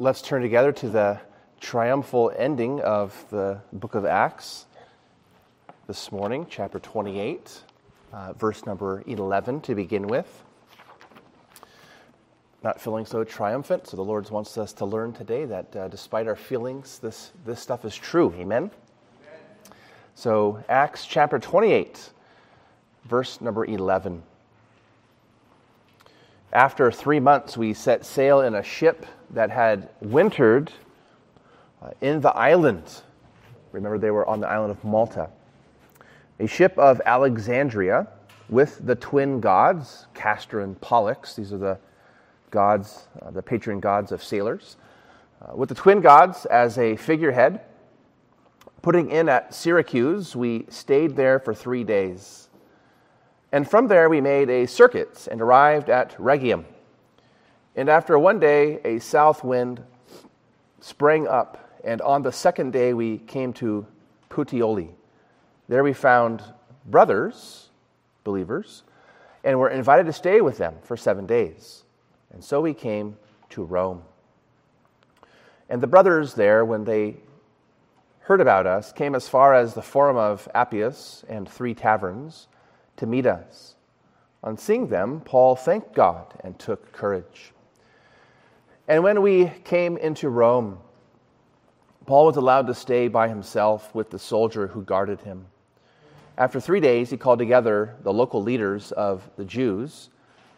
let's turn together to the triumphal ending of the book of Acts this morning, chapter 28, uh, verse number 11 to begin with. Not feeling so triumphant, so the Lord wants us to learn today that uh, despite our feelings, this, this stuff is true. Amen? Amen? So, Acts chapter 28, verse number 11. After three months, we set sail in a ship that had wintered uh, in the island. Remember, they were on the island of Malta. A ship of Alexandria with the twin gods, Castor and Pollux. These are the gods, uh, the patron gods of sailors. Uh, with the twin gods as a figurehead, putting in at Syracuse, we stayed there for three days. And from there, we made a circuit and arrived at Rhegium. And after one day, a south wind sprang up, and on the second day, we came to Puteoli. There we found brothers, believers, and were invited to stay with them for seven days. And so we came to Rome. And the brothers there, when they heard about us, came as far as the Forum of Appius and three taverns to meet us. On seeing them, Paul thanked God and took courage. And when we came into Rome, Paul was allowed to stay by himself with the soldier who guarded him. After three days, he called together the local leaders of the Jews,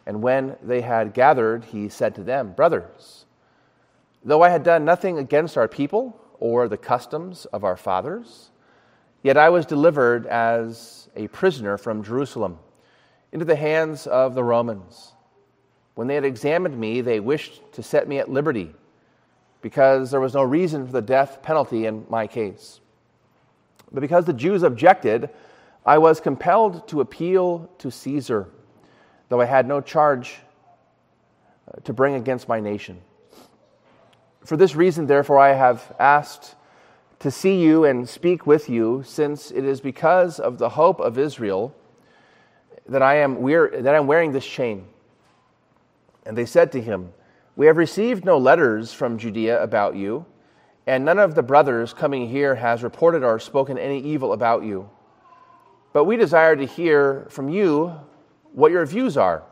and when they had gathered, he said to them, Brothers, though I had done nothing against our people or the customs of our fathers, yet I was delivered as a prisoner from Jerusalem into the hands of the Romans when they had examined me, they wished to set me at liberty because there was no reason for the death penalty in my case. But because the Jews objected, I was compelled to appeal to Caesar, though I had no charge uh, to bring against my nation. For this reason, therefore, I have asked to see you and speak with you, since it is because of the hope of Israel that I am, that I'm wearing this chain. And they said to him, We have received no letters from Judea about you, and none of the brothers coming here has reported or spoken any evil about you. But we desire to hear from you what your views are.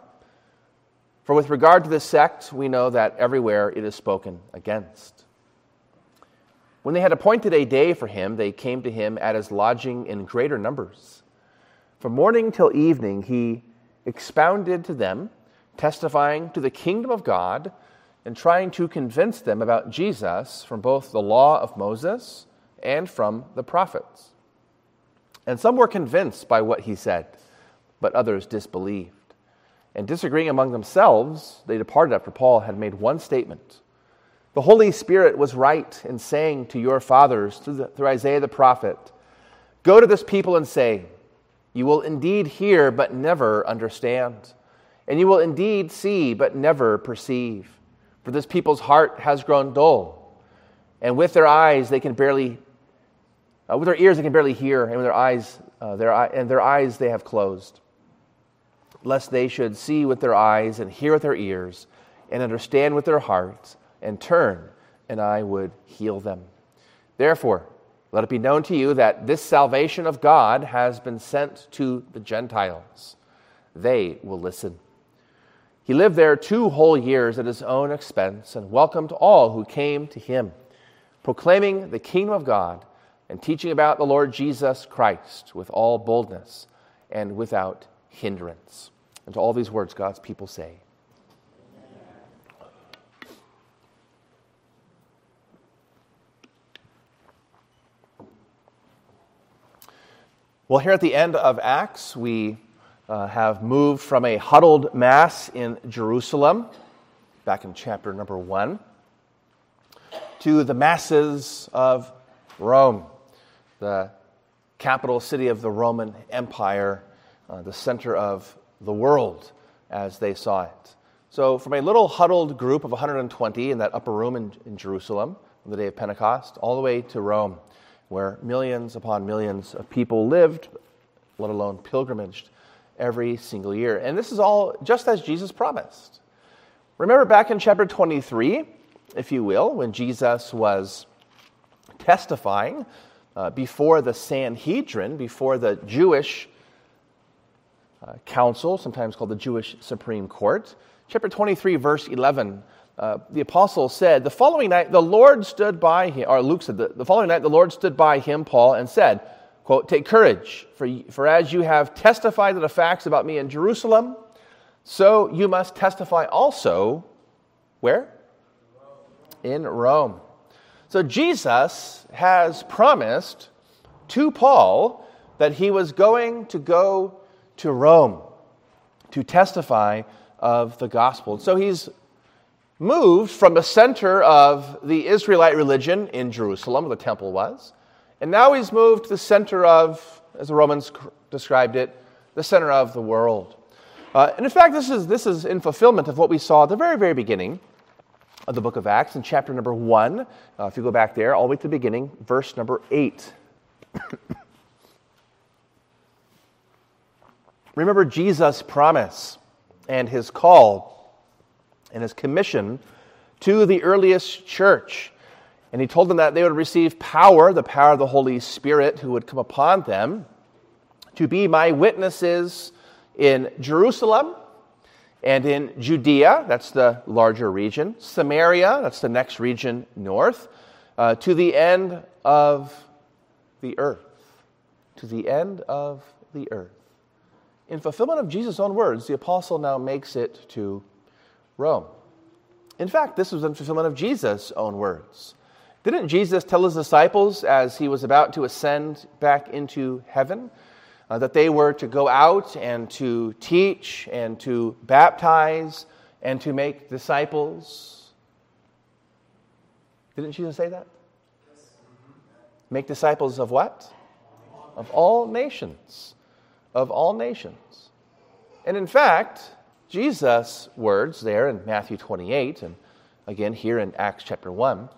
For with regard to this sect, we know that everywhere it is spoken against. When they had appointed a day for him, they came to him at his lodging in greater numbers. From morning till evening, he expounded to them testifying to the kingdom of God and trying to convince them about Jesus from both the law of Moses and from the prophets. And some were convinced by what he said, but others disbelieved. And disagreeing among themselves, they departed after Paul had made one statement. The Holy Spirit was right in saying to your fathers through, the, through Isaiah the prophet, Go to this people and say, You will indeed hear, but never understand and you will indeed see, but never perceive. For this people's heart has grown dull, and with their eyes they can barely, uh, with their ears they can barely hear, and with their eyes, uh, their, and their eyes they have closed, lest they should see with their eyes and hear with their ears, and understand with their hearts, and turn, and I would heal them. Therefore, let it be known to you that this salvation of God has been sent to the Gentiles. They will listen. He lived there two whole years at his own expense and welcomed all who came to him, proclaiming the kingdom of God and teaching about the Lord Jesus Christ with all boldness and without hindrance. And to all these words, God's people say, Well, here at the end of Acts, we uh, have moved from a huddled mass in Jerusalem, back in chapter number one, to the masses of Rome, the capital city of the Roman Empire, uh, the center of the world as they saw it. So, from a little huddled group of 120 in that upper room in, in Jerusalem on the day of Pentecost, all the way to Rome, where millions upon millions of people lived, let alone pilgrimaged every single year. And this is all just as Jesus promised. Remember back in chapter 23, if you will, when Jesus was testifying uh, before the Sanhedrin, before the Jewish uh, council, sometimes called the Jewish Supreme Court. Chapter 23, verse 11, uh, the apostle said, The following night the Lord stood by him, or Luke said, the, the following night the Lord stood by him, Paul, and said, quote, Take courage, for, for as you have testified to the facts about me in Jerusalem, so you must testify also, where? In Rome. So Jesus has promised to Paul that he was going to go to Rome to testify of the gospel. So he's moved from the center of the Israelite religion in Jerusalem, where the temple was, and now he's moved to the center of, as the Romans described it, the center of the world. Uh, and in fact, this is, this is in fulfillment of what we saw at the very, very beginning of the book of Acts in chapter number 1. Uh, if you go back there, all the way to the beginning, verse number 8. Remember Jesus' promise and his call and his commission to the earliest church. And he told them that they would receive power, the power of the Holy Spirit who would come upon them, to be my witnesses in Jerusalem and in Judea, that's the larger region, Samaria, that's the next region north, uh, to the end of the earth. To the end of the earth. In fulfillment of Jesus' own words, the apostle now makes it to Rome. In fact, this was in fulfillment of Jesus' own words. Didn't Jesus tell his disciples as he was about to ascend back into heaven? uh, that they were to go out and to teach and to baptize and to make disciples. Didn't Jesus say that? Make disciples of what? Of all nations. Of all nations. And in fact, Jesus' words there in Matthew 28 and again here in Acts chapter 1,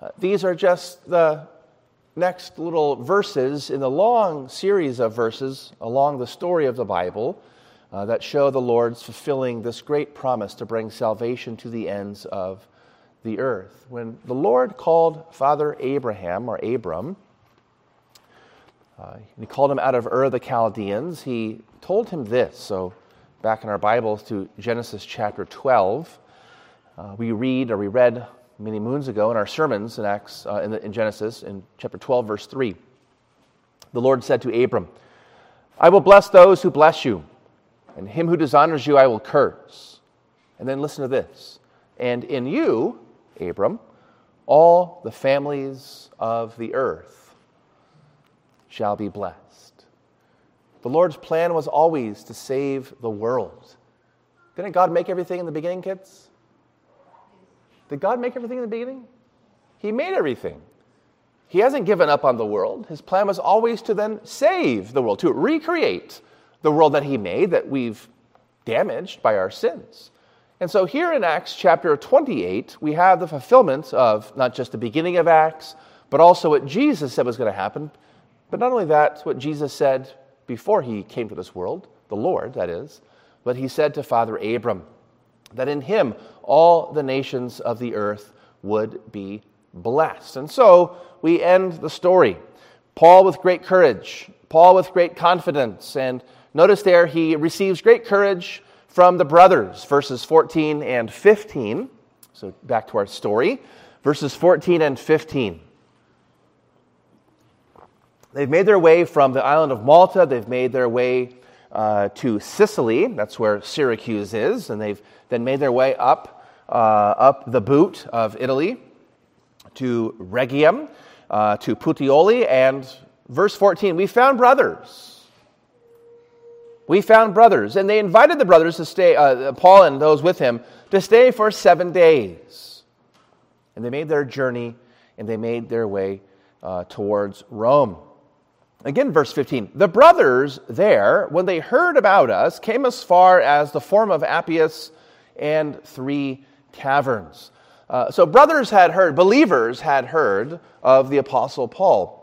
uh, these are just the next little verses in the long series of verses along the story of the Bible uh, that show the Lord's fulfilling this great promise to bring salvation to the ends of the earth. When the Lord called Father Abraham, or Abram, uh, he called him out of Ur of the Chaldeans, he told him this. So, back in our Bibles to Genesis chapter 12, uh, we read, or we read many moons ago in our sermons in Acts uh, in, the, in Genesis in chapter 12 verse 3. The Lord said to Abram, "I will bless those who bless you, and him who dishonors you I will curse." And then listen to this. And in you, Abram, all the families of the earth shall be blessed. The Lord's plan was always to save the world. Didn't God make everything in the beginning, kids? Did God make everything in the beginning? He made everything. He hasn't given up on the world. His plan was always to then save the world, to recreate the world that He made that we've damaged by our sins. And so here in Acts chapter 28, we have the fulfillment of not just the beginning of Acts, but also what Jesus said was going to happen. But not only that, what Jesus said before he came to this world, the Lord, that is, but he said to Father Abram, that in him all the nations of the earth would be blessed. And so we end the story. Paul with great courage, Paul with great confidence. And notice there he receives great courage from the brothers, verses 14 and 15. So back to our story, verses 14 and 15. They've made their way from the island of Malta, they've made their way uh, to Sicily. That's where Syracuse is. And they've then made their way up, uh, up the boot of Italy to Rhegium, uh, to Puteoli. And verse 14, we found brothers. We found brothers. And they invited the brothers to stay, uh, Paul and those with him, to stay for seven days. And they made their journey and they made their way uh, towards Rome. Again, verse 15. The brothers there, when they heard about us, came as far as the Forum of Appius and three taverns. Uh, so, brothers had heard, believers had heard of the Apostle Paul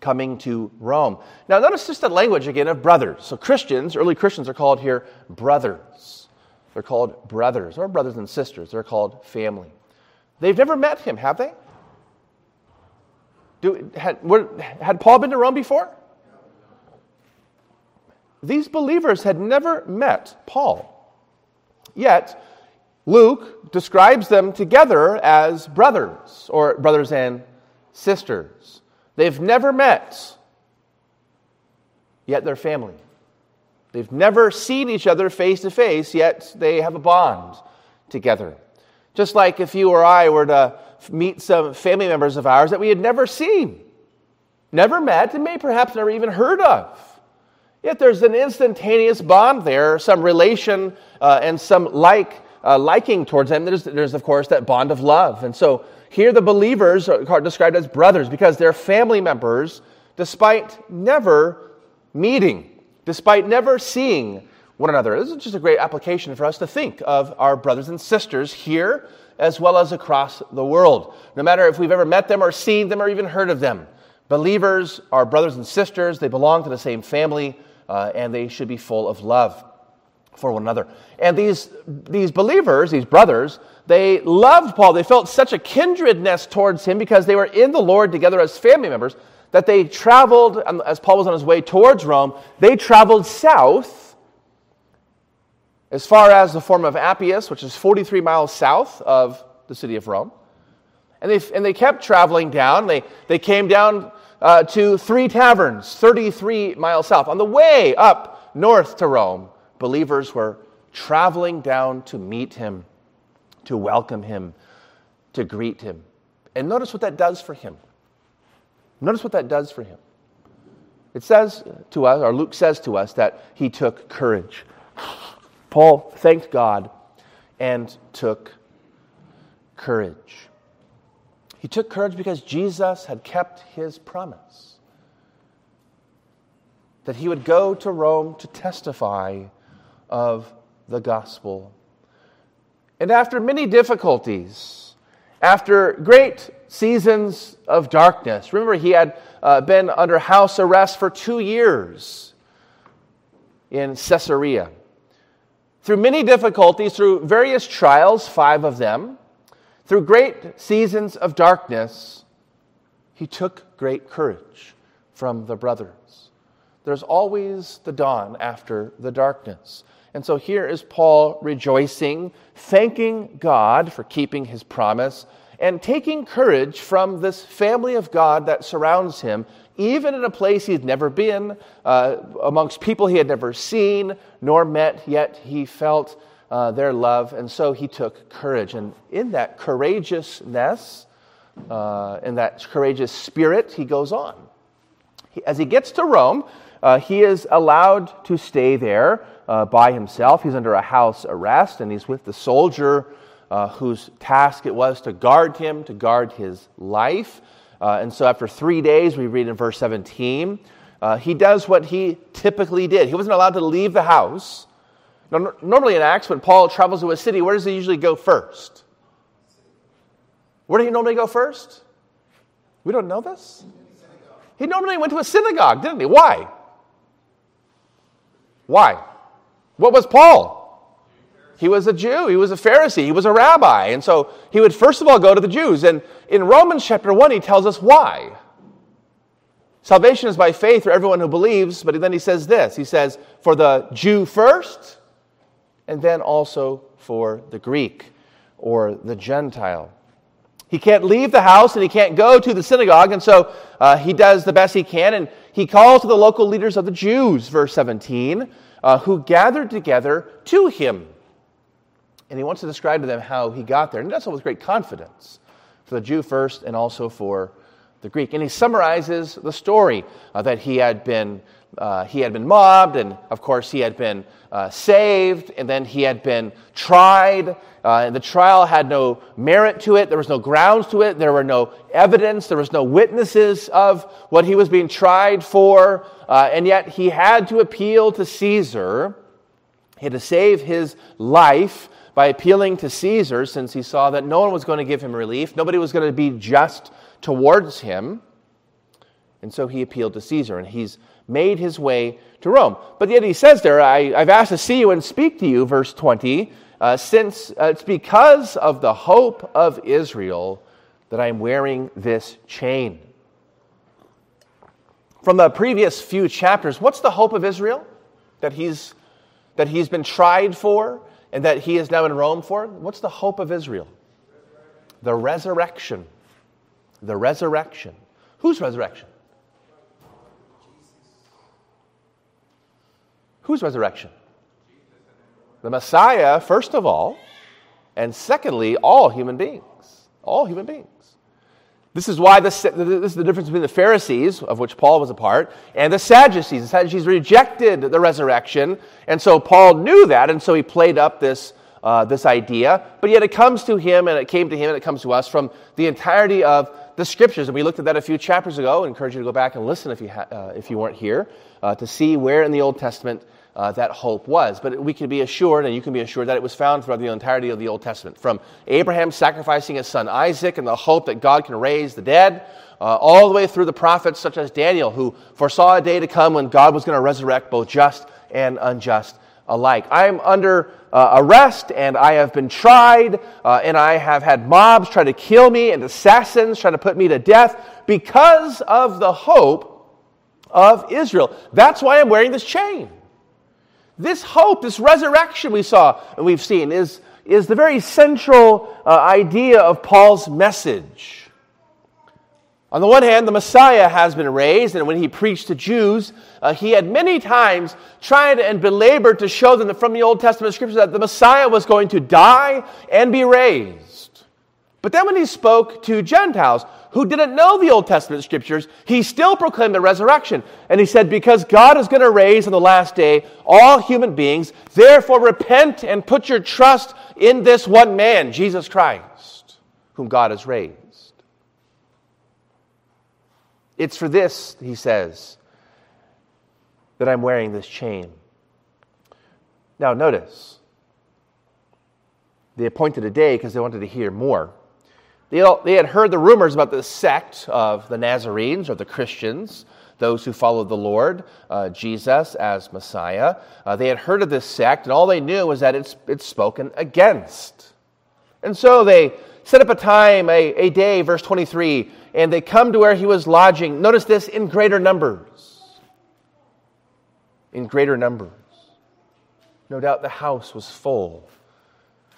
coming to Rome. Now, notice just the language again of brothers. So, Christians, early Christians, are called here brothers. They're called brothers, or brothers and sisters. They're called family. They've never met him, have they? Do, had, had Paul been to Rome before? These believers had never met Paul. Yet, Luke describes them together as brothers, or brothers and sisters. They've never met, yet they're family. They've never seen each other face to face, yet they have a bond together. Just like if you or I were to meet some family members of ours that we had never seen, never met, and may perhaps never even heard of. Yet there's an instantaneous bond there, some relation uh, and some like uh, liking towards them. There's, there's, of course, that bond of love. And so here the believers are described as brothers because they're family members despite never meeting, despite never seeing one another. This is just a great application for us to think of our brothers and sisters here as well as across the world. No matter if we've ever met them or seen them or even heard of them, believers are brothers and sisters. They belong to the same family uh, and they should be full of love for one another. And these, these believers, these brothers, they loved Paul. They felt such a kindredness towards him because they were in the Lord together as family members that they traveled, as Paul was on his way towards Rome, they traveled south as far as the Forum of Appius, which is 43 miles south of the city of Rome. And they, and they kept traveling down. They, they came down uh, to three taverns, 33 miles south. On the way up north to Rome, believers were traveling down to meet him, to welcome him, to greet him. And notice what that does for him. Notice what that does for him. It says to us, or Luke says to us, that he took courage. Paul thanked God and took courage. He took courage because Jesus had kept his promise that he would go to Rome to testify of the gospel. And after many difficulties, after great seasons of darkness, remember he had uh, been under house arrest for two years in Caesarea. Through many difficulties, through various trials, five of them, through great seasons of darkness, he took great courage from the brothers. There's always the dawn after the darkness. And so here is Paul rejoicing, thanking God for keeping his promise, and taking courage from this family of God that surrounds him, even in a place he'd never been, uh, amongst people he had never seen nor met, yet he felt uh, their love, and so he took courage. And in that courageousness, uh, in that courageous spirit, he goes on. He, as he gets to Rome, uh, he is allowed to stay there uh, by himself. He's under a house arrest, and he's with the soldier uh, whose task it was to guard him, to guard his life. Uh, and so, after three days, we read in verse 17, he does what he typically did. He wasn't allowed to leave the house. Now, normally in Acts, when Paul travels to a city, where does he usually go first? Where did he normally go first? We don't know this? He normally went to a synagogue, didn't he? Why? Why? What was Paul? He was a Jew. He was a Pharisee. He was a rabbi. And so he would first of all go to the Jews. And in Romans chapter 1, he tells us why. Salvation is by faith for everyone who believes, but then he says this He says, For the Jew first, and then also for the Greek or the Gentile. He can't leave the house and he can't go to the synagogue, and so uh, he does the best he can, and he calls to the local leaders of the Jews, verse 17, uh, who gathered together to him. And he wants to describe to them how he got there, and he does so with great confidence for the Jew first and also for the Greek. And he summarizes the story uh, that he had been uh, he had been mobbed, and of course, he had been uh, saved, and then he had been tried. Uh, and the trial had no merit to it, there was no grounds to it, there were no evidence, there was no witnesses of what he was being tried for, uh, and yet he had to appeal to Caesar. He had to save his life by appealing to Caesar since he saw that no one was going to give him relief, nobody was going to be just towards him. And so he appealed to Caesar, and he's made his way to Rome. But yet he says there, I, have asked to see you and speak to you, verse 20, uh, since uh, it's because of the hope of Israel that I'm wearing this chain. From the previous few chapters, what's the hope of Israel that he's, that he's been tried for and that he is now in Rome for? What's the hope of Israel? The resurrection. The resurrection. Whose resurrection? Whose resurrection? The Messiah, first of all, and secondly, all human beings. All human beings. This is why this, this is the difference between the Pharisees, of which Paul was a part, and the Sadducees. The Sadducees rejected the resurrection, and so Paul knew that, and so he played up this, uh, this idea. But yet it comes to him, and it came to him, and it comes to us from the entirety of the Scriptures. And we looked at that a few chapters ago. I encourage you to go back and listen if you, ha- uh, if you weren't here uh, to see where in the Old Testament uh, that hope was. But we can be assured, and you can be assured, that it was found throughout the entirety of the Old Testament. From Abraham sacrificing his son Isaac and the hope that God can raise the dead, uh, all the way through the prophets such as Daniel, who foresaw a day to come when God was going to resurrect both just and unjust alike. I am under uh, arrest and I have been tried uh, and I have had mobs try to kill me and assassins try to put me to death because of the hope of Israel. That's why I'm wearing this chain. This hope, this resurrection we saw and we've seen, is, is the very central uh, idea of Paul's message. On the one hand, the Messiah has been raised, and when he preached to Jews, uh, he had many times tried and belabored to show them from the Old Testament scriptures that the Messiah was going to die and be raised. But then when he spoke to Gentiles, who didn't know the Old Testament scriptures, he still proclaimed the resurrection. And he said, Because God is going to raise on the last day all human beings, therefore repent and put your trust in this one man, Jesus Christ, whom God has raised. It's for this, he says, that I'm wearing this chain. Now, notice, they appointed a day because they wanted to hear more. They, all, they had heard the rumors about the sect of the Nazarenes or the Christians, those who followed the Lord, uh, Jesus as Messiah. Uh, they had heard of this sect, and all they knew was that it's, it's spoken against. And so they set up a time, a, a day, verse 23, and they come to where he was lodging. Notice this in greater numbers. In greater numbers. No doubt the house was full,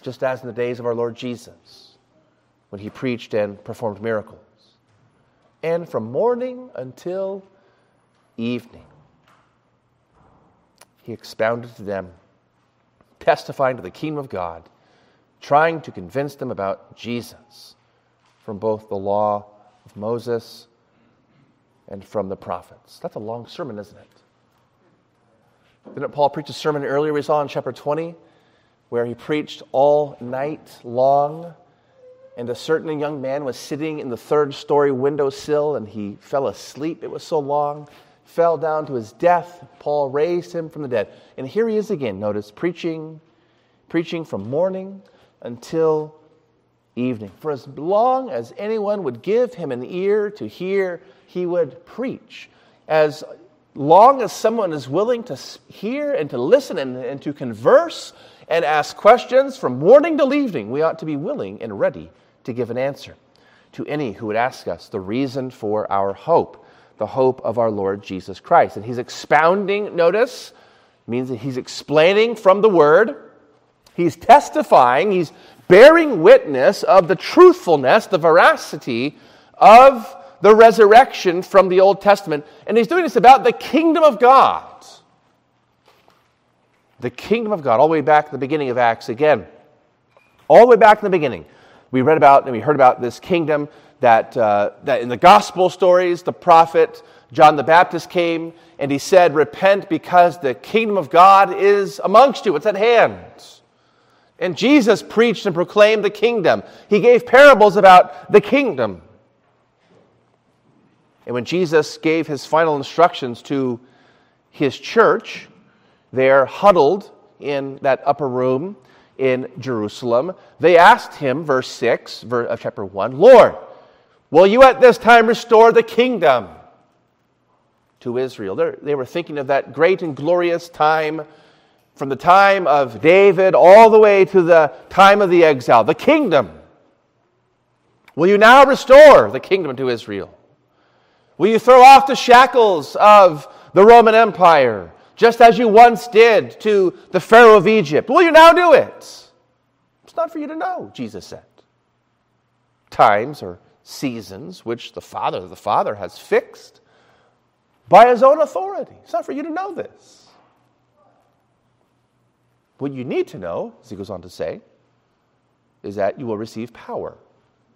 just as in the days of our Lord Jesus when he preached and performed miracles. And from morning until evening, he expounded to them, testifying to the kingdom of God, trying to convince them about Jesus from both the law of Moses and from the prophets. That's a long sermon, isn't it? Didn't Paul preach a sermon earlier we saw in chapter 20 where he preached all night long and a certain young man was sitting in the third story windowsill and he fell asleep. It was so long, fell down to his death. Paul raised him from the dead. And here he is again, notice, preaching, preaching from morning until evening. For as long as anyone would give him an ear to hear, he would preach. As long as someone is willing to hear and to listen and, and to converse and ask questions from morning till evening, we ought to be willing and ready to give an answer to any who would ask us the reason for our hope, the hope of our Lord Jesus Christ. And he's expounding, notice, means that he's explaining from the word, he's testifying, he's bearing witness of the truthfulness, the veracity of the resurrection from the Old Testament. And he's doing this about the kingdom of God. The kingdom of God, all the way back to the beginning of Acts again. All the way back in the beginning we read about and we heard about this kingdom that, uh, that in the gospel stories, the prophet John the Baptist came and he said, Repent because the kingdom of God is amongst you, it's at hand. And Jesus preached and proclaimed the kingdom. He gave parables about the kingdom. And when Jesus gave his final instructions to his church, they're huddled in that upper room in Jerusalem, they asked him, verse 6 of chapter 1, Lord, will you at this time restore the kingdom to Israel. They're, they were thinking of that great and glorious time from the time of David all the way to the time of the exile, the kingdom. Will you now restore the kingdom to Israel? Will you throw off the shackles of the Roman Empire, just as you once did to the Pharaoh of Egypt? Will you now do it? It's not for you to know, Jesus said. Times or seasons which the Father, the Father has fixed by his own authority. It's not for you to know this. What you need to know, as he goes on to say, is that you will receive power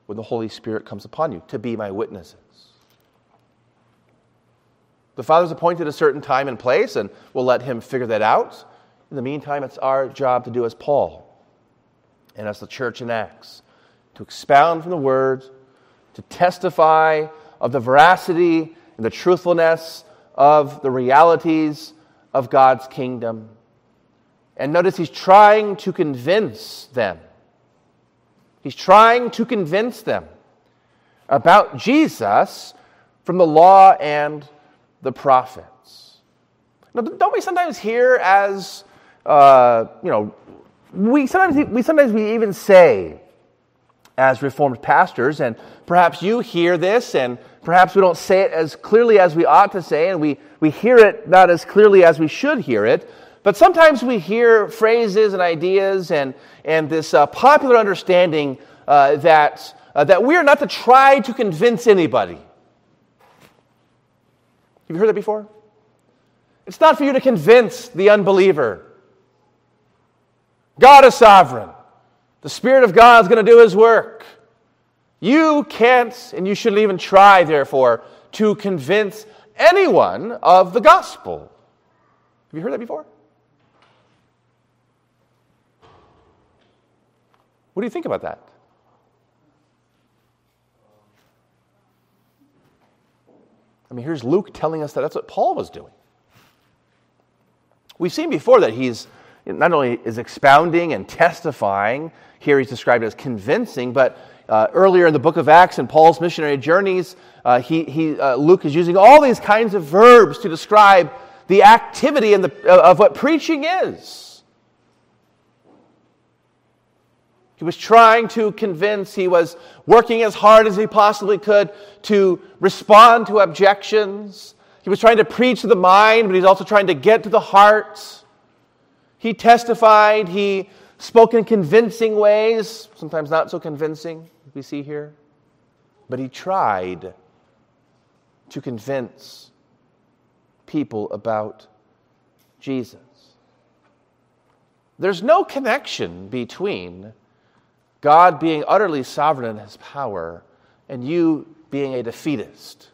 when the Holy Spirit comes upon you to be my witnesses. The Father's appointed a certain time and place, and we'll let him figure that out. In the meantime, it's our job to do as Paul and as the church in Acts to expound from the Word, to testify of the veracity and the truthfulness of the realities of God's kingdom. And notice he's trying to convince them. He's trying to convince them about Jesus from the law and the prophets. Now, don't we sometimes hear as, uh, you know, we sometimes, we sometimes we even say as Reformed pastors, and perhaps you hear this, and perhaps we don't say it as clearly as we ought to say, and we, we hear it not as clearly as we should hear it. But sometimes we hear phrases and ideas and, and this uh, popular understanding uh, that, uh, that we are not to try to convince anybody. Have you heard that before? It's not for you to convince the unbeliever. God is sovereign. The Spirit of God is going to do His work. You can't, and you shouldn't even try, therefore, to convince anyone of the gospel. Have you heard that before? What do you think about that? I mean, here's Luke telling us that that's what Paul was doing. We've seen before that he's not only is expounding and testifying, here he's described as convincing, but uh, earlier in the book of Acts and Paul's missionary journeys, uh, he, he, uh, Luke is using all these kinds of verbs to describe the activity and the, of what preaching is. He was trying to convince, he was working as hard as he possibly could to respond to objections. He was trying to preach to the mind, but he's also trying to get to the heart. He testified, he spoke in convincing ways, sometimes not so convincing, we see here. But he tried to convince people about Jesus. There's no connection between God being utterly sovereign in his power and you being a defeatist.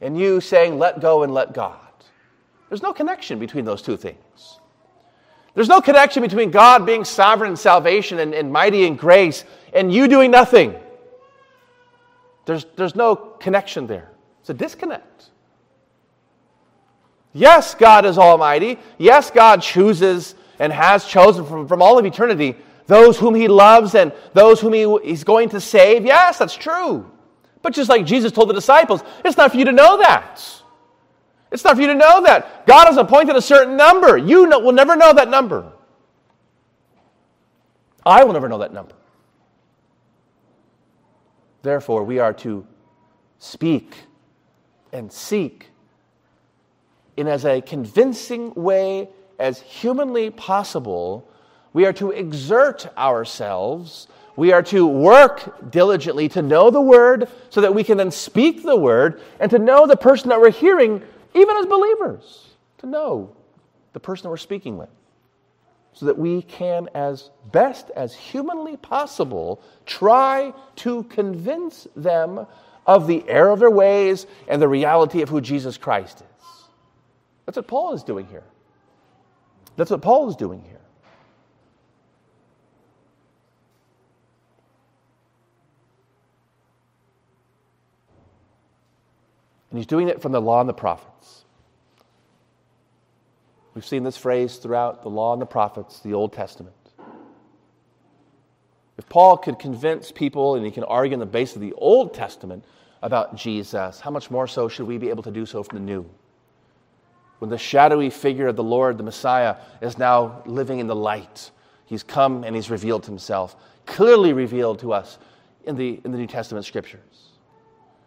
And you saying, let go and let God. There's no connection between those two things. There's no connection between God being sovereign in salvation and, and mighty in grace and you doing nothing. There's, there's no connection there. It's a disconnect. Yes, God is almighty. Yes, God chooses and has chosen from, from all of eternity those whom he loves and those whom he, he's going to save. Yes, that's true. But just like Jesus told the disciples, it's not for you to know that. It's not for you to know that. God has appointed a certain number. You know, will never know that number. I will never know that number. Therefore, we are to speak and seek in as a convincing way as humanly possible. We are to exert ourselves. We are to work diligently to know the word so that we can then speak the word and to know the person that we're hearing even as believers, to know the person that we're speaking with, so that we can, as best as humanly possible, try to convince them of the error of their ways and the reality of who Jesus Christ is. That's what Paul is doing here. That's what Paul is doing here. And he's doing it from the law and the prophets. We've seen this phrase throughout the law and the prophets, the Old Testament. If Paul could convince people and he can argue on the basis of the Old Testament about Jesus, how much more so should we be able to do so from the new? When the shadowy figure of the Lord, the Messiah, is now living in the light, he's come and he's revealed himself, clearly revealed to us in the, in the New Testament scriptures.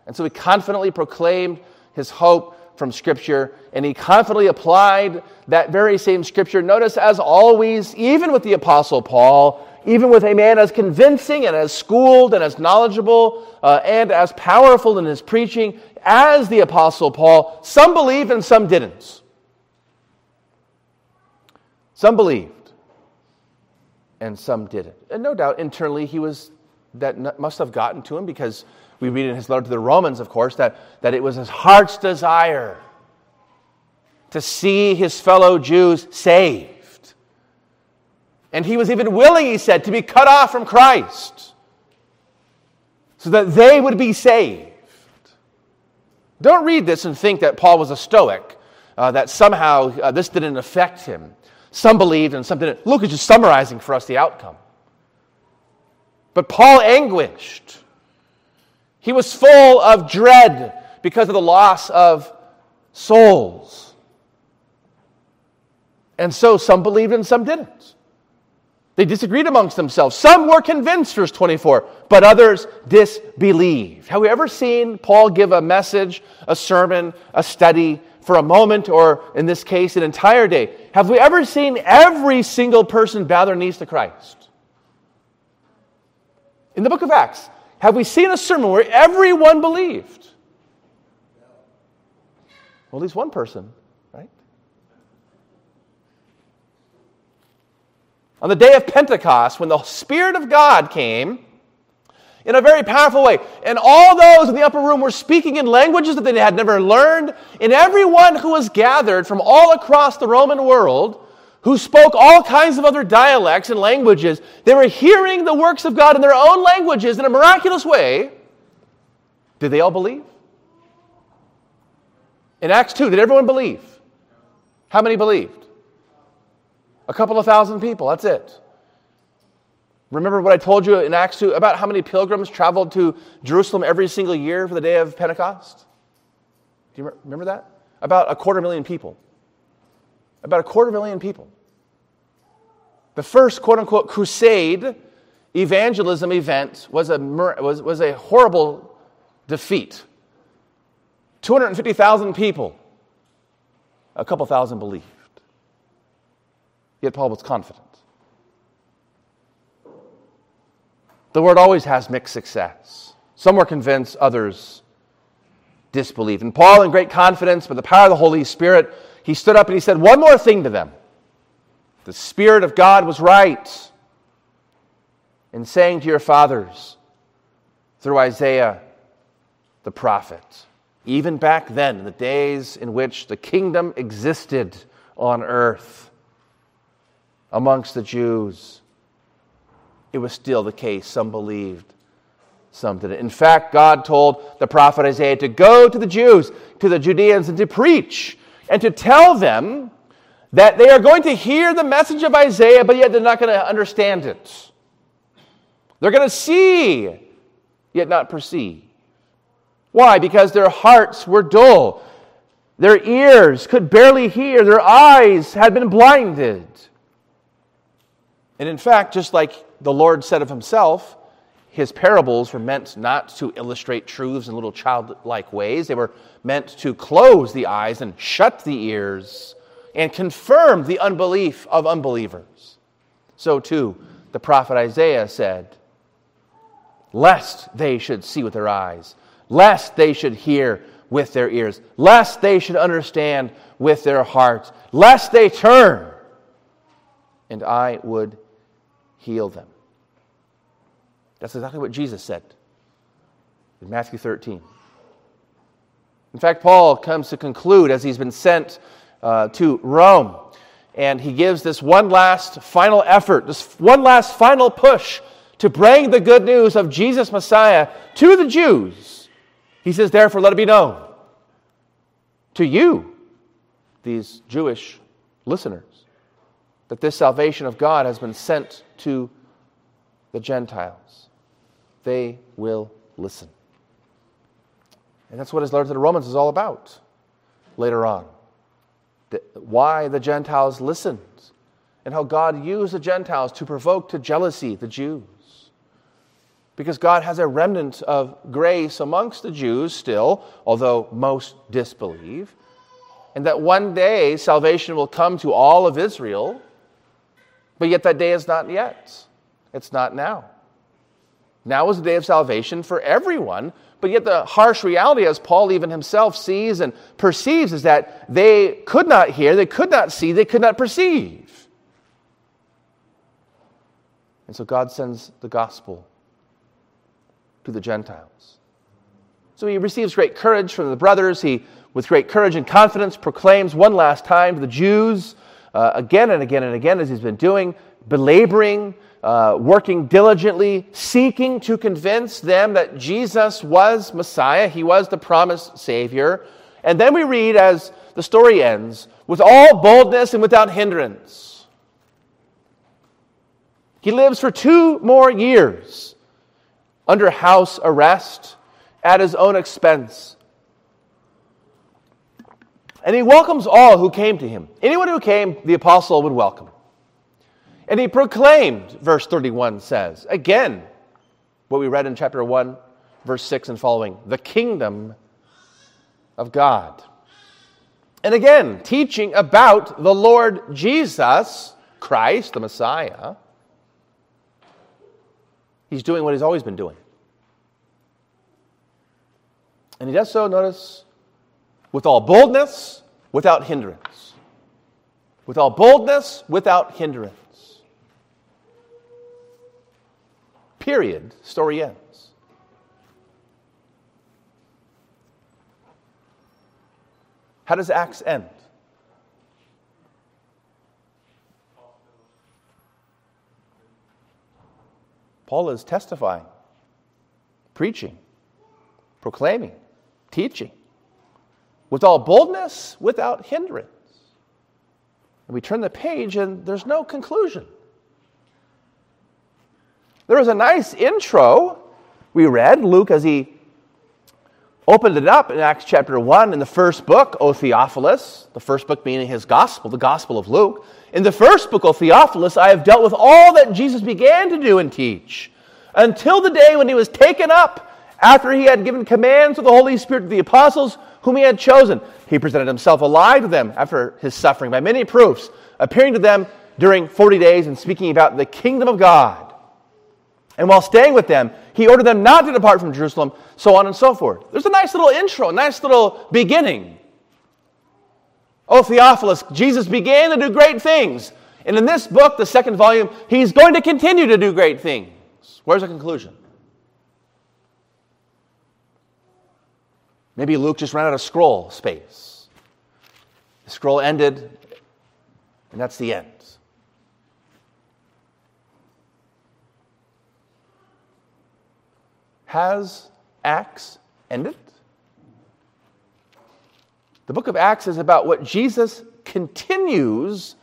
And so he confidently proclaimed his hope from Scripture, and he confidently applied that very same Scripture. Notice, as always, even with the Apostle Paul, even with a man as convincing and as schooled and as knowledgeable uh, and as powerful in his preaching as the Apostle Paul, some believed and some didn't. Some believed and some didn't. And no doubt internally he was, that must have gotten to him because we read in his letter to the Romans, of course, that, that it was his heart's desire to see his fellow Jews saved. And he was even willing, he said, to be cut off from Christ so that they would be saved. Don't read this and think that Paul was a Stoic, uh, that somehow uh, this didn't affect him. Some believed and some didn't. Luke is just summarizing for us the outcome. But Paul anguished he was full of dread because of the loss of souls. And so some believed and some didn't. They disagreed amongst themselves. Some were convinced, verse 24, but others disbelieved. Have we ever seen Paul give a message, a sermon, a study for a moment, or in this case, an entire day? Have we ever seen every single person bow their knees to Christ? In the book of Acts, have we seen a sermon where everyone believed? Well, at least one person, right? On the day of Pentecost, when the Spirit of God came in a very powerful way, and all those in the upper room were speaking in languages that they had never learned, and everyone who was gathered from all across the Roman world who spoke all kinds of other dialects and languages. They were hearing the works of God in their own languages in a miraculous way. Did they all believe? In Acts 2, did everyone believe? How many believed? A couple of thousand people, that's it. Remember what I told you in Acts 2 about how many pilgrims traveled to Jerusalem every single year for the day of Pentecost? Do you remember that? About a quarter million people. About a quarter million people. The first quote unquote crusade evangelism event was a, was, was a horrible defeat. 250,000 people, a couple thousand believed. Yet Paul was confident. The word always has mixed success. Some were convinced, others disbelieved. And Paul, in great confidence, by the power of the Holy Spirit, he stood up and he said one more thing to them. The Spirit of God was right in saying to your fathers through Isaiah the prophet, even back then, in the days in which the kingdom existed on earth amongst the Jews, it was still the case. Some believed, some didn't. In fact, God told the prophet Isaiah to go to the Jews, to the Judeans, and to preach and to tell them that they are going to hear the message of Isaiah, but yet they're not going to understand it. They're going to see, yet not perceive. Why? Because their hearts were dull. Their ears could barely hear. Their eyes had been blinded. And in fact, just like the Lord said of himself, his parables were meant not to illustrate truths in little childlike ways. They were meant to close the eyes and shut the ears and confirm the unbelief of unbelievers. So, too, the prophet Isaiah said, Lest they should see with their eyes, lest they should hear with their ears, lest they should understand with their hearts, lest they turn, and I would heal them. That's exactly what Jesus said in Matthew 13. In fact, Paul comes to conclude as he's been sent uh, to Rome, and he gives this one last final effort, this one last final push to bring the good news of Jesus Messiah to the Jews. He says, Therefore, let it be known to you, these Jewish listeners, that this salvation of God has been sent to the Gentiles they will listen. And that's what his letter to the Romans is all about later on. Why the Gentiles listened and how God used the Gentiles to provoke to jealousy the Jews. Because God has a remnant of grace amongst the Jews still, although most disbelieve. And that one day salvation will come to all of Israel, but yet that day is not yet. It's not now. Now is the day of salvation for everyone, but yet the harsh reality, as Paul even himself sees and perceives, is that they could not hear, they could not see, they could not perceive. And so God sends the gospel to the Gentiles. So he receives great courage from the brothers. He, with great courage and confidence, proclaims one last time to the Jews, uh, again and again and again, as he's been doing, belaboring uh, working diligently, seeking to convince them that Jesus was Messiah, he was the promised Savior. And then we read as the story ends with all boldness and without hindrance. He lives for two more years under house arrest at his own expense. And he welcomes all who came to him. Anyone who came, the apostle would welcome. And he proclaimed, verse 31 says, again, what we read in chapter 1, verse 6 and following, the kingdom of God. And again, teaching about the Lord Jesus Christ, the Messiah. He's doing what he's always been doing. And he does so, notice, with all boldness, without hindrance. With all boldness, without hindrance. Period. Story ends. How does Acts end? Paul is testifying, preaching, proclaiming, teaching, with all boldness, without hindrance. And we turn the page, and there's no conclusion. There was a nice intro we read, Luke, as he opened it up in Acts chapter 1 in the first book, O Theophilus, the first book meaning his gospel, the gospel of Luke. In the first book, O Theophilus, I have dealt with all that Jesus began to do and teach until the day when he was taken up after he had given commands of the Holy Spirit to the apostles whom he had chosen. He presented himself alive to them after his suffering by many proofs, appearing to them during 40 days and speaking about the kingdom of God. And while staying with them, he ordered them not to depart from Jerusalem, so on and so forth. There's a nice little intro, a nice little beginning. Oh, Theophilus, Jesus began to do great things. And in this book, the second volume, he's going to continue to do great things. Where's the conclusion? Maybe Luke just ran out of scroll space. The scroll ended, and that's the end. Has Acts ended? The book of Acts is about what Jesus continues,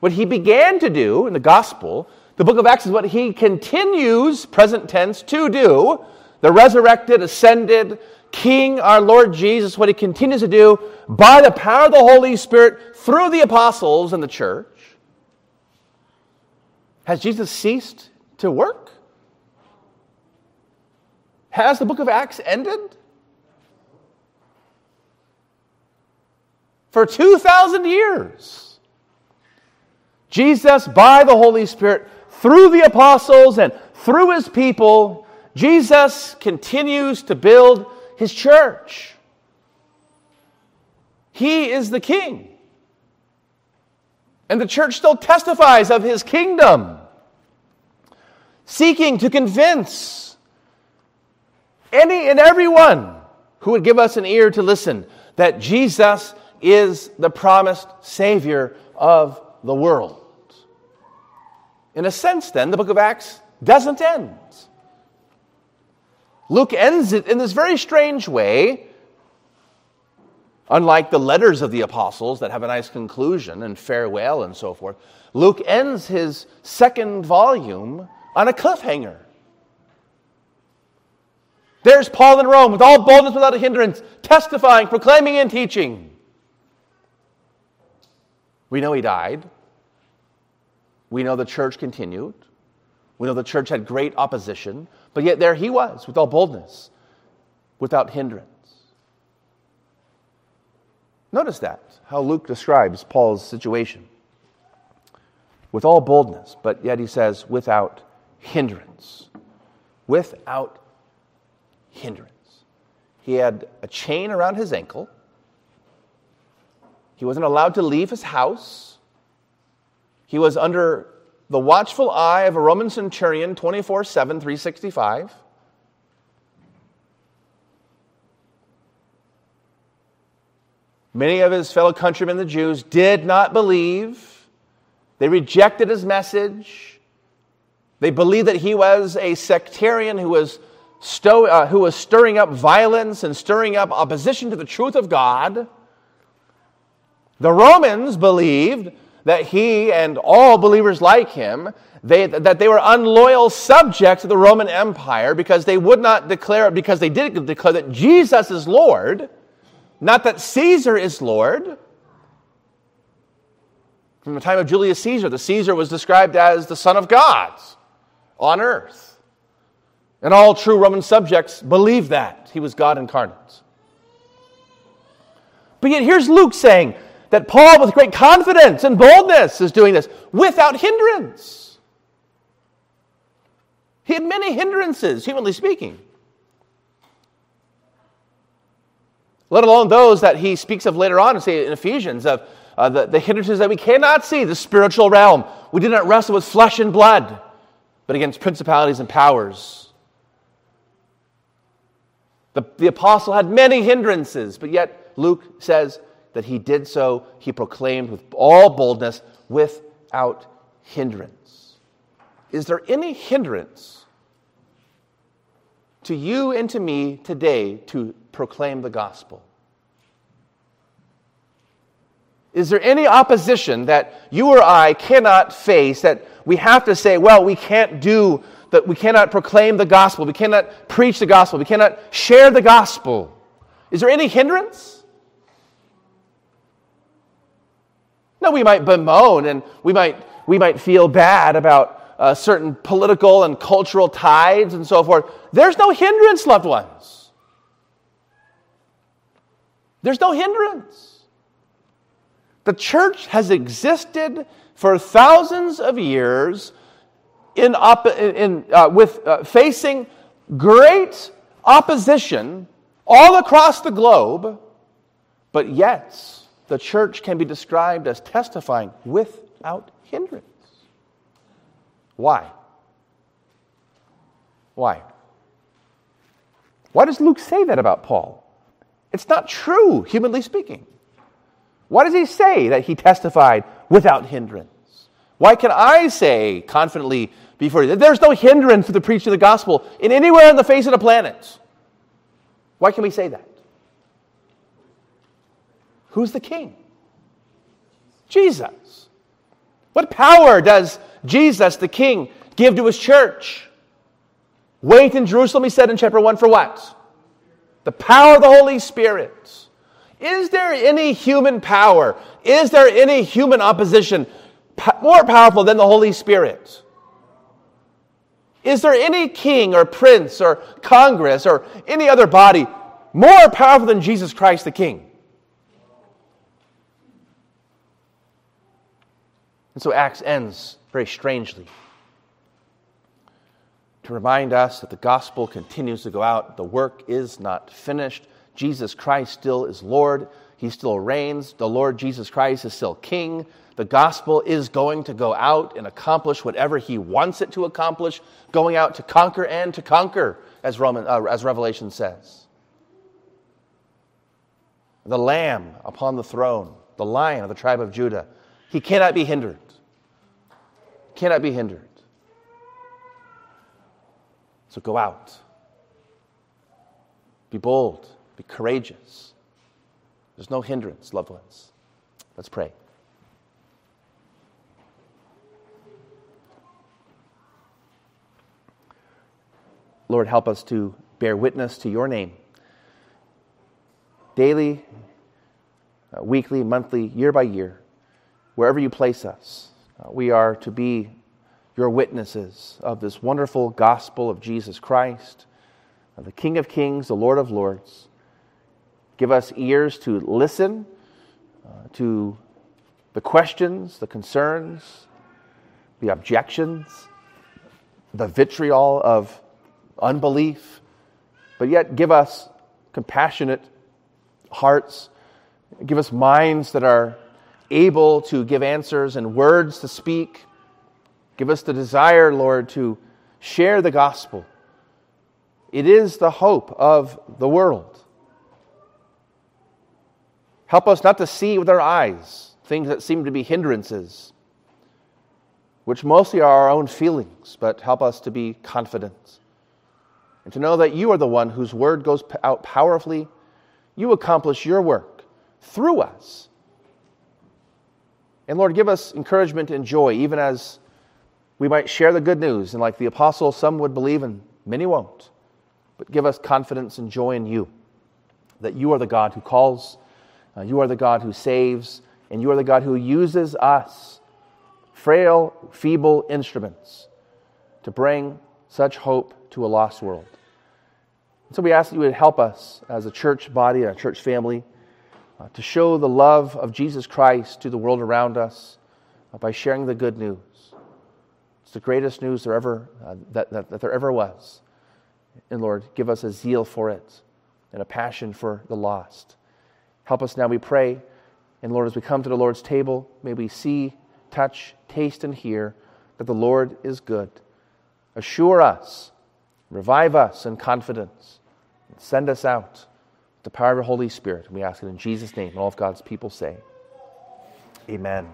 what he began to do in the gospel. The book of Acts is what he continues, present tense, to do. The resurrected, ascended King, our Lord Jesus, what he continues to do by the power of the Holy Spirit through the apostles and the church. Has Jesus ceased to work? Has the book of Acts ended? For 2,000 years, Jesus, by the Holy Spirit, through the apostles and through his people, Jesus continues to build his church. He is the king. And the church still testifies of his kingdom, seeking to convince any and everyone who would give us an ear to listen that Jesus is the promised Savior of the world. In a sense, then, the book of Acts doesn't end. Luke ends it in this very strange way, unlike the letters of the apostles that have a nice conclusion and farewell and so forth. Luke ends his second volume on a cliffhanger. There's Paul in Rome with all boldness without a hindrance, testifying, proclaiming, and teaching. We know he died. We know the church continued. We know the church had great opposition, but yet there he was with all boldness, without hindrance. Notice that, how Luke describes Paul's situation. With all boldness, but yet he says, without hindrance. Without hindrance. He had a chain around his ankle. He wasn't allowed to leave his house. He was under the watchful eye of a Roman centurion 24 7, 365. Many of his fellow countrymen, the Jews, did not believe. They rejected his message. They believed that he was a sectarian who was, uh, who was stirring up violence and stirring up opposition to the truth of God. The Romans believed that he and all believers like him they, that they were unloyal subjects of the Roman Empire because they would not declare, because they did declare that Jesus is Lord, not that Caesar is Lord. From the time of Julius Caesar, the Caesar was described as the Son of God on earth. And all true Roman subjects believed that he was God incarnate. But yet here's Luke saying that Paul, with great confidence and boldness, is doing this without hindrance. He had many hindrances, humanly speaking. let alone those that he speaks of later on, say in Ephesians, of uh, the, the hindrances that we cannot see, the spiritual realm. We did not wrestle with flesh and blood, but against principalities and powers. The, the apostle had many hindrances, but yet Luke says that he did so, he proclaimed with all boldness, without hindrance. Is there any hindrance to you and to me today to proclaim the gospel? Is there any opposition that you or I cannot face that we have to say, well, we can't do that, we cannot proclaim the gospel, we cannot preach the gospel, we cannot share the gospel? Is there any hindrance? No, we might bemoan and we might, we might feel bad about uh, certain political and cultural tides and so forth. There's no hindrance, loved ones. There's no hindrance. The church has existed for thousands of years in, op- in, uh, with uh, facing great opposition all across the globe, but yet the church can be described as testifying without hindrance. Why? Why? Why does Luke say that about Paul? It's not true, humanly speaking. Why does he say that he testified without hindrance? Why can I say confidently before you that there's no hindrance to the preaching of the gospel in anywhere on the face of the planet? Why can we say that? Who's the king? Jesus. What power does Jesus, the King, give to his church. Wait in Jerusalem, he said in chapter 1, for what? The power of the Holy Spirit. Is there any human power? Is there any human opposition more powerful than the Holy Spirit? Is there any king or prince or congress or any other body more powerful than Jesus Christ the King? And so Acts ends very strangely to remind us that the gospel continues to go out. The work is not finished. Jesus Christ still is Lord. He still reigns. The Lord Jesus Christ is still King. The gospel is going to go out and accomplish whatever He wants it to accomplish, going out to conquer and to conquer, as, Roman, uh, as Revelation says. The Lamb upon the throne, the Lion of the tribe of Judah, he cannot be hindered cannot be hindered. So go out. Be bold. Be courageous. There's no hindrance, loved ones. Let's pray. Lord, help us to bear witness to your name. Daily, uh, weekly, monthly, year by year, wherever you place us, uh, we are to be your witnesses of this wonderful gospel of Jesus Christ, of the King of Kings, the Lord of Lords. Give us ears to listen uh, to the questions, the concerns, the objections, the vitriol of unbelief, but yet give us compassionate hearts, give us minds that are able to give answers and words to speak. Give us the desire, Lord, to share the gospel. It is the hope of the world. Help us not to see with our eyes things that seem to be hindrances, which mostly are our own feelings, but help us to be confident and to know that you are the one whose word goes out powerfully. You accomplish your work through us. And Lord, give us encouragement and joy, even as we might share the good news. And like the apostle, some would believe and many won't. But give us confidence and joy in you, that you are the God who calls, uh, you are the God who saves, and you are the God who uses us, frail, feeble instruments, to bring such hope to a lost world. So we ask that you would help us as a church body, a church family, uh, to show the love of Jesus Christ to the world around us uh, by sharing the good news. It's the greatest news there ever, uh, that, that, that there ever was. And Lord, give us a zeal for it and a passion for the lost. Help us now, we pray. And Lord, as we come to the Lord's table, may we see, touch, taste, and hear that the Lord is good. Assure us, revive us in confidence, send us out with the power of the Holy Spirit. We ask it in Jesus' name. And all of God's people say, Amen.